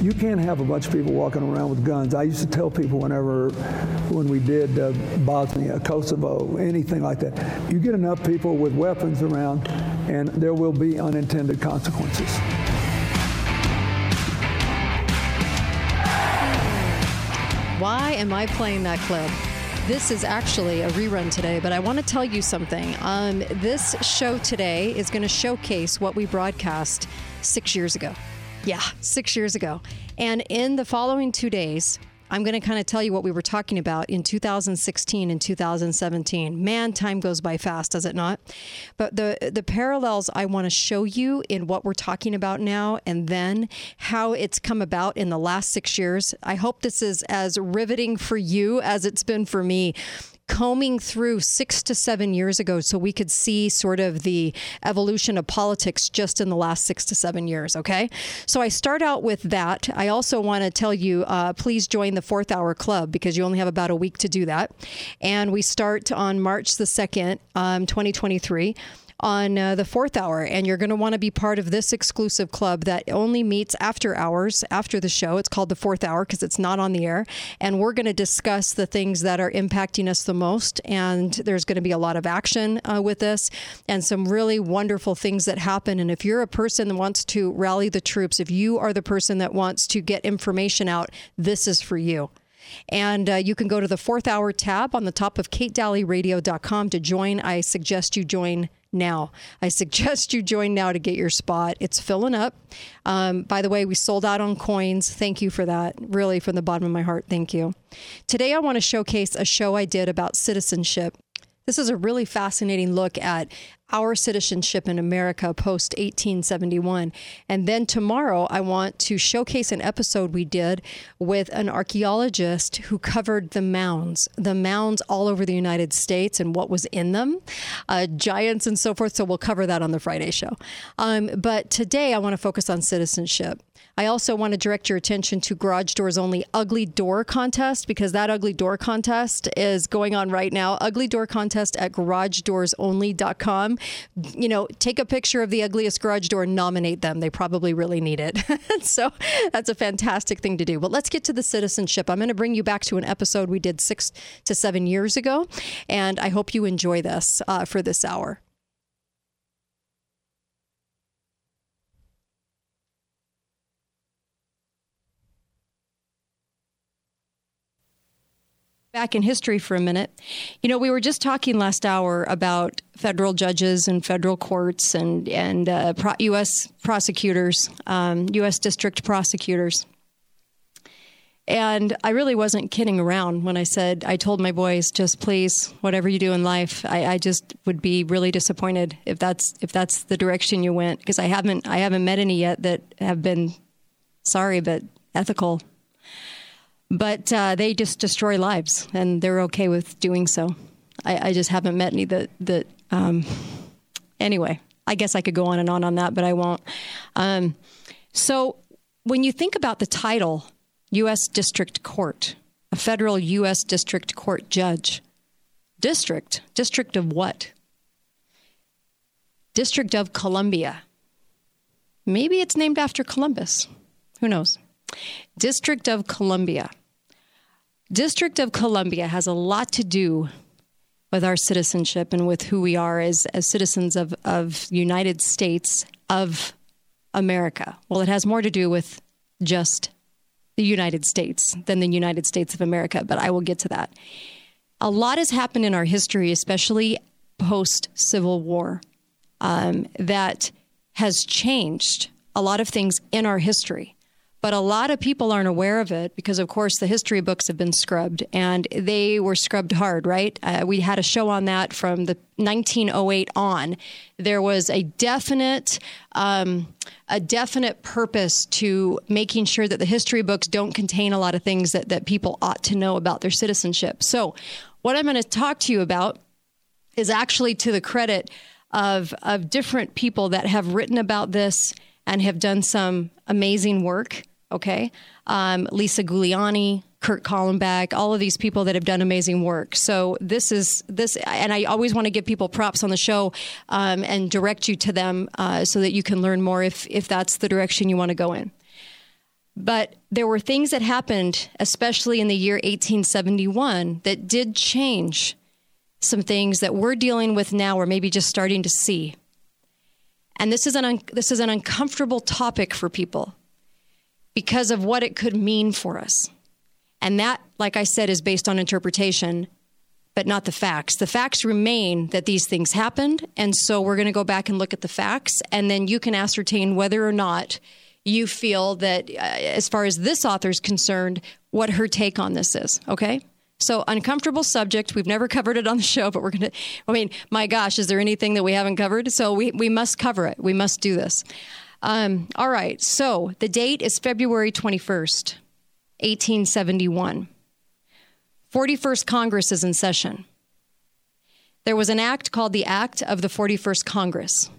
You can't have a bunch of people walking around with guns. I used to tell people whenever, when we did uh, Bosnia, Kosovo, anything like that, you get enough people with weapons around, and there will be unintended consequences. Why am I playing that clip? This is actually a rerun today, but I want to tell you something. Um, this show today is going to showcase what we broadcast six years ago. Yeah, six years ago. And in the following two days, I'm going to kind of tell you what we were talking about in 2016 and 2017. Man, time goes by fast, does it not? But the the parallels I want to show you in what we're talking about now and then how it's come about in the last 6 years. I hope this is as riveting for you as it's been for me combing through six to seven years ago so we could see sort of the evolution of politics just in the last six to seven years. Okay. So I start out with that. I also want to tell you uh, please join the fourth hour club because you only have about a week to do that. And we start on March the 2nd, um, 2023 on uh, the fourth hour. And you're going to want to be part of this exclusive club that only meets after hours, after the show. It's called the fourth hour because it's not on the air. And we're going to discuss the things that are impacting us the most. And there's going to be a lot of action uh, with this and some really wonderful things that happen. And if you're a person that wants to rally the troops, if you are the person that wants to get information out, this is for you. And uh, you can go to the fourth hour tab on the top of katedalleyradio.com to join. I suggest you join now. I suggest you join now to get your spot. It's filling up. Um, by the way, we sold out on coins. Thank you for that. Really, from the bottom of my heart, thank you. Today, I want to showcase a show I did about citizenship. This is a really fascinating look at our citizenship in America post 1871. And then tomorrow, I want to showcase an episode we did with an archaeologist who covered the mounds, the mounds all over the United States and what was in them, uh, giants and so forth. So we'll cover that on the Friday show. Um, but today, I want to focus on citizenship. I also want to direct your attention to Garage Doors Only Ugly Door Contest because that Ugly Door Contest is going on right now. Ugly Door Contest at garageDoorsOnly.com. You know, take a picture of the ugliest garage door and nominate them. They probably really need it. so that's a fantastic thing to do. But let's get to the citizenship. I'm going to bring you back to an episode we did six to seven years ago, and I hope you enjoy this uh, for this hour. Back in history for a minute. You know, we were just talking last hour about federal judges and federal courts and and uh, pro- U.S. prosecutors, um, U.S. district prosecutors. And I really wasn't kidding around when I said I told my boys, just please, whatever you do in life, I, I just would be really disappointed if that's if that's the direction you went because I haven't I haven't met any yet that have been sorry but ethical but uh, they just destroy lives, and they're okay with doing so. I, I just haven't met any that that. Um, anyway, I guess I could go on and on on that, but I won't. Um, so, when you think about the title, U.S. District Court, a federal U.S. District Court judge, district, district of what? District of Columbia. Maybe it's named after Columbus. Who knows? District of Columbia. District of Columbia has a lot to do with our citizenship and with who we are as, as citizens of, of United States of America. Well, it has more to do with just the United States than the United States of America, but I will get to that. A lot has happened in our history, especially post Civil War, um, that has changed a lot of things in our history. But a lot of people aren't aware of it because, of course, the history books have been scrubbed and they were scrubbed hard, right? Uh, we had a show on that from the 1908 on. There was a definite, um, a definite purpose to making sure that the history books don't contain a lot of things that, that people ought to know about their citizenship. So, what I'm going to talk to you about is actually to the credit of, of different people that have written about this and have done some amazing work okay? Um, Lisa Guliani, Kurt Kallenbach, all of these people that have done amazing work. So this is this, and I always want to give people props on the show um, and direct you to them uh, so that you can learn more if if that's the direction you want to go in. But there were things that happened, especially in the year 1871, that did change some things that we're dealing with now or maybe just starting to see. And this is an un- this is an uncomfortable topic for people because of what it could mean for us. And that, like I said, is based on interpretation, but not the facts. The facts remain that these things happened, and so we're going to go back and look at the facts, and then you can ascertain whether or not you feel that, uh, as far as this author is concerned, what her take on this is. Okay. So, uncomfortable subject. We've never covered it on the show, but we're going to, I mean, my gosh, is there anything that we haven't covered? So, we, we must cover it. We must do this. Um, all right. So, the date is February 21st, 1871. 41st Congress is in session. There was an act called the Act of the 41st Congress.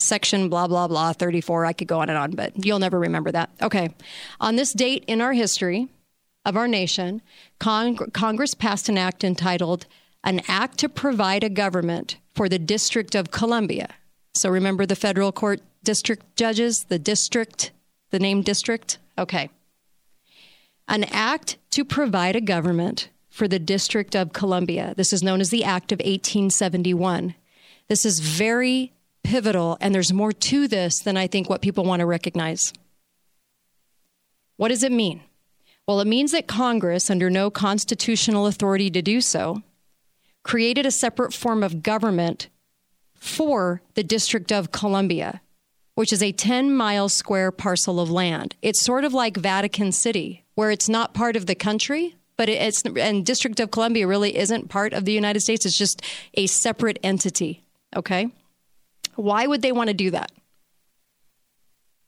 Section blah, blah, blah, 34. I could go on and on, but you'll never remember that. Okay. On this date in our history, of our nation, Cong- Congress passed an act entitled An Act to Provide a Government for the District of Columbia. So remember the federal court district judges, the district, the name district? Okay. An act to provide a government for the District of Columbia. This is known as the Act of 1871. This is very pivotal, and there's more to this than I think what people want to recognize. What does it mean? Well, it means that Congress, under no constitutional authority to do so, created a separate form of government for the District of Columbia, which is a 10 mile square parcel of land. It's sort of like Vatican City, where it's not part of the country, but it's, and District of Columbia really isn't part of the United States. It's just a separate entity. Okay? Why would they want to do that?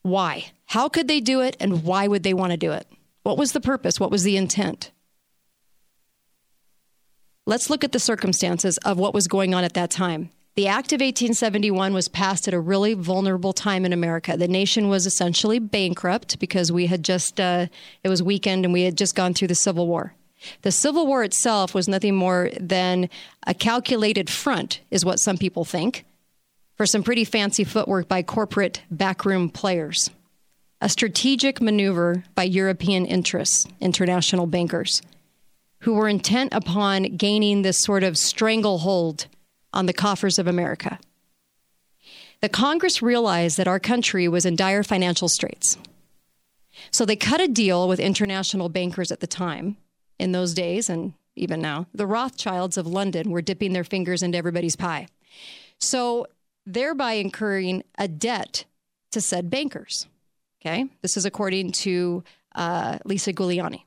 Why? How could they do it, and why would they want to do it? What was the purpose? What was the intent? Let's look at the circumstances of what was going on at that time. The Act of 1871 was passed at a really vulnerable time in America. The nation was essentially bankrupt because we had just, uh, it was weekend and we had just gone through the Civil War. The Civil War itself was nothing more than a calculated front, is what some people think, for some pretty fancy footwork by corporate backroom players a strategic maneuver by European interests, international bankers, who were intent upon gaining this sort of stranglehold on the coffers of America. The Congress realized that our country was in dire financial straits. So they cut a deal with international bankers at the time, in those days, and even now. The Rothschilds of London were dipping their fingers into everybody's pie. So, thereby incurring a debt to said bankers. Okay. This is according to uh, Lisa Guliani.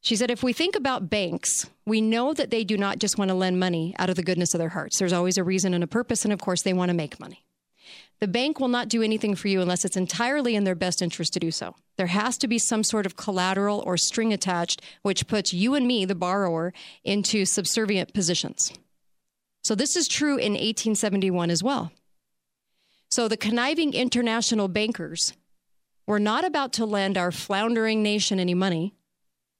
She said, if we think about banks, we know that they do not just want to lend money out of the goodness of their hearts. There's always a reason and a purpose, and of course, they want to make money. The bank will not do anything for you unless it's entirely in their best interest to do so. There has to be some sort of collateral or string attached, which puts you and me, the borrower, into subservient positions. So, this is true in 1871 as well. So the conniving international bankers were not about to lend our floundering nation any money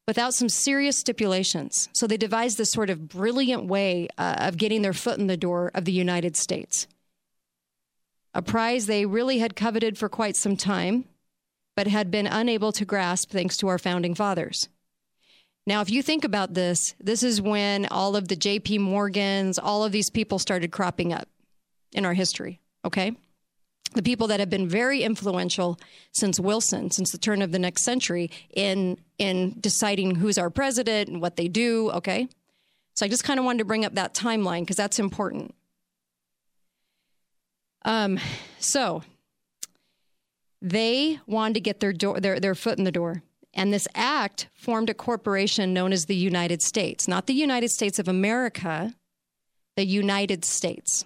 without some serious stipulations. So they devised this sort of brilliant way uh, of getting their foot in the door of the United States. A prize they really had coveted for quite some time, but had been unable to grasp thanks to our founding fathers. Now, if you think about this, this is when all of the JP Morgans, all of these people started cropping up in our history, okay? The people that have been very influential since Wilson, since the turn of the next century, in in deciding who's our president and what they do. Okay, so I just kind of wanted to bring up that timeline because that's important. Um, so they wanted to get their door, their their foot in the door, and this act formed a corporation known as the United States, not the United States of America, the United States.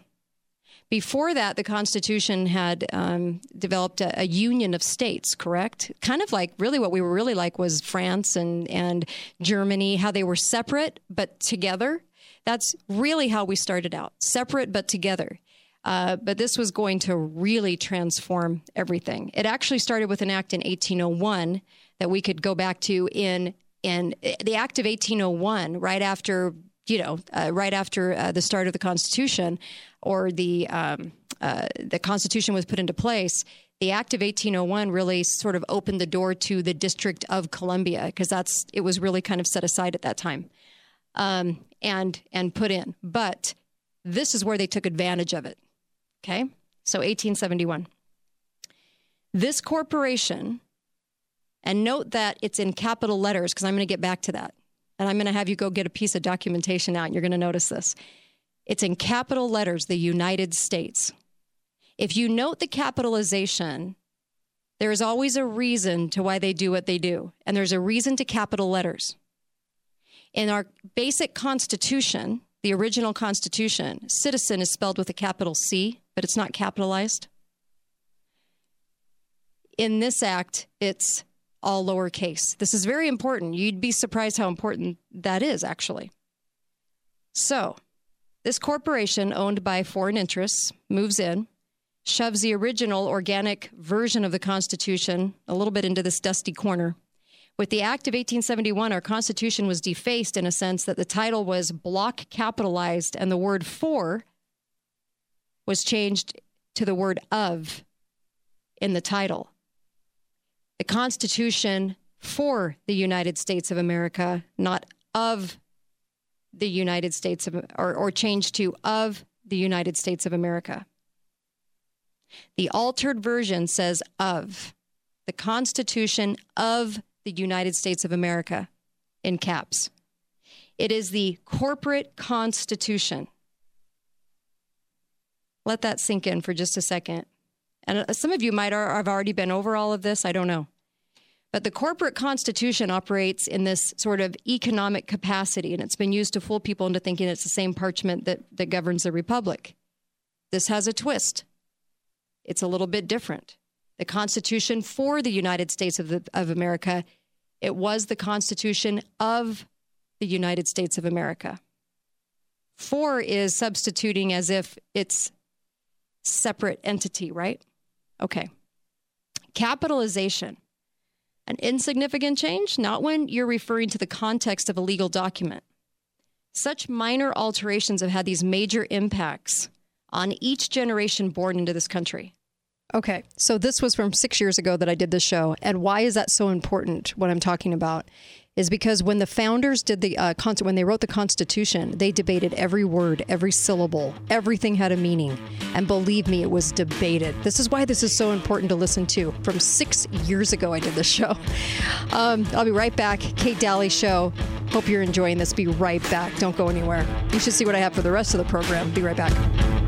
Before that, the Constitution had um, developed a, a, union of states, correct? Kind of like really what we were really like was France and, and Germany, how they were separate but together. That's really how we started out separate but together. Uh, but this was going to really transform everything. It actually started with an act in 1801 that we could go back to in in the act of 1801, right after you know, uh, right after uh, the start of the Constitution or the um, uh, the Constitution was put into place, The Act of 1801 really sort of opened the door to the District of Columbia because that's it was really kind of set aside at that time um, and and put in. But this is where they took advantage of it. Okay, so 1871. This corporation, and note that it's in capital letters because I'm going to get back to that. And I'm going to have you go get a piece of documentation out, and you're going to notice this. It's in capital letters, the United States. If you note the capitalization, there is always a reason to why they do what they do, and there's a reason to capital letters. In our basic constitution, the original constitution, citizen is spelled with a capital C, but it's not capitalized. In this act, it's all lowercase. This is very important. You'd be surprised how important that is, actually. So, this corporation, owned by foreign interests, moves in, shoves the original organic version of the Constitution a little bit into this dusty corner. With the Act of 1871, our Constitution was defaced in a sense that the title was block capitalized and the word for was changed to the word of in the title. The Constitution for the United States of America, not of the United States of, or, or changed to of the United States of America. The altered version says of the Constitution of the United States of America in caps. It is the corporate constitution. Let that sink in for just a second. And uh, some of you might have already been over all of this. I don't know. But the corporate constitution operates in this sort of economic capacity, and it's been used to fool people into thinking it's the same parchment that, that governs the republic. This has a twist. It's a little bit different. The Constitution for the United States of, the, of America, it was the Constitution of the United States of America. For is substituting as if it's separate entity, right? Okay. Capitalization. An insignificant change, not when you're referring to the context of a legal document. Such minor alterations have had these major impacts on each generation born into this country. Okay, so this was from six years ago that I did this show. And why is that so important, what I'm talking about? Is because when the founders did the uh, when they wrote the Constitution, they debated every word, every syllable, everything had a meaning, and believe me, it was debated. This is why this is so important to listen to. From six years ago, I did this show. Um, I'll be right back. Kate Dalley Show. Hope you're enjoying this. Be right back. Don't go anywhere. You should see what I have for the rest of the program. Be right back.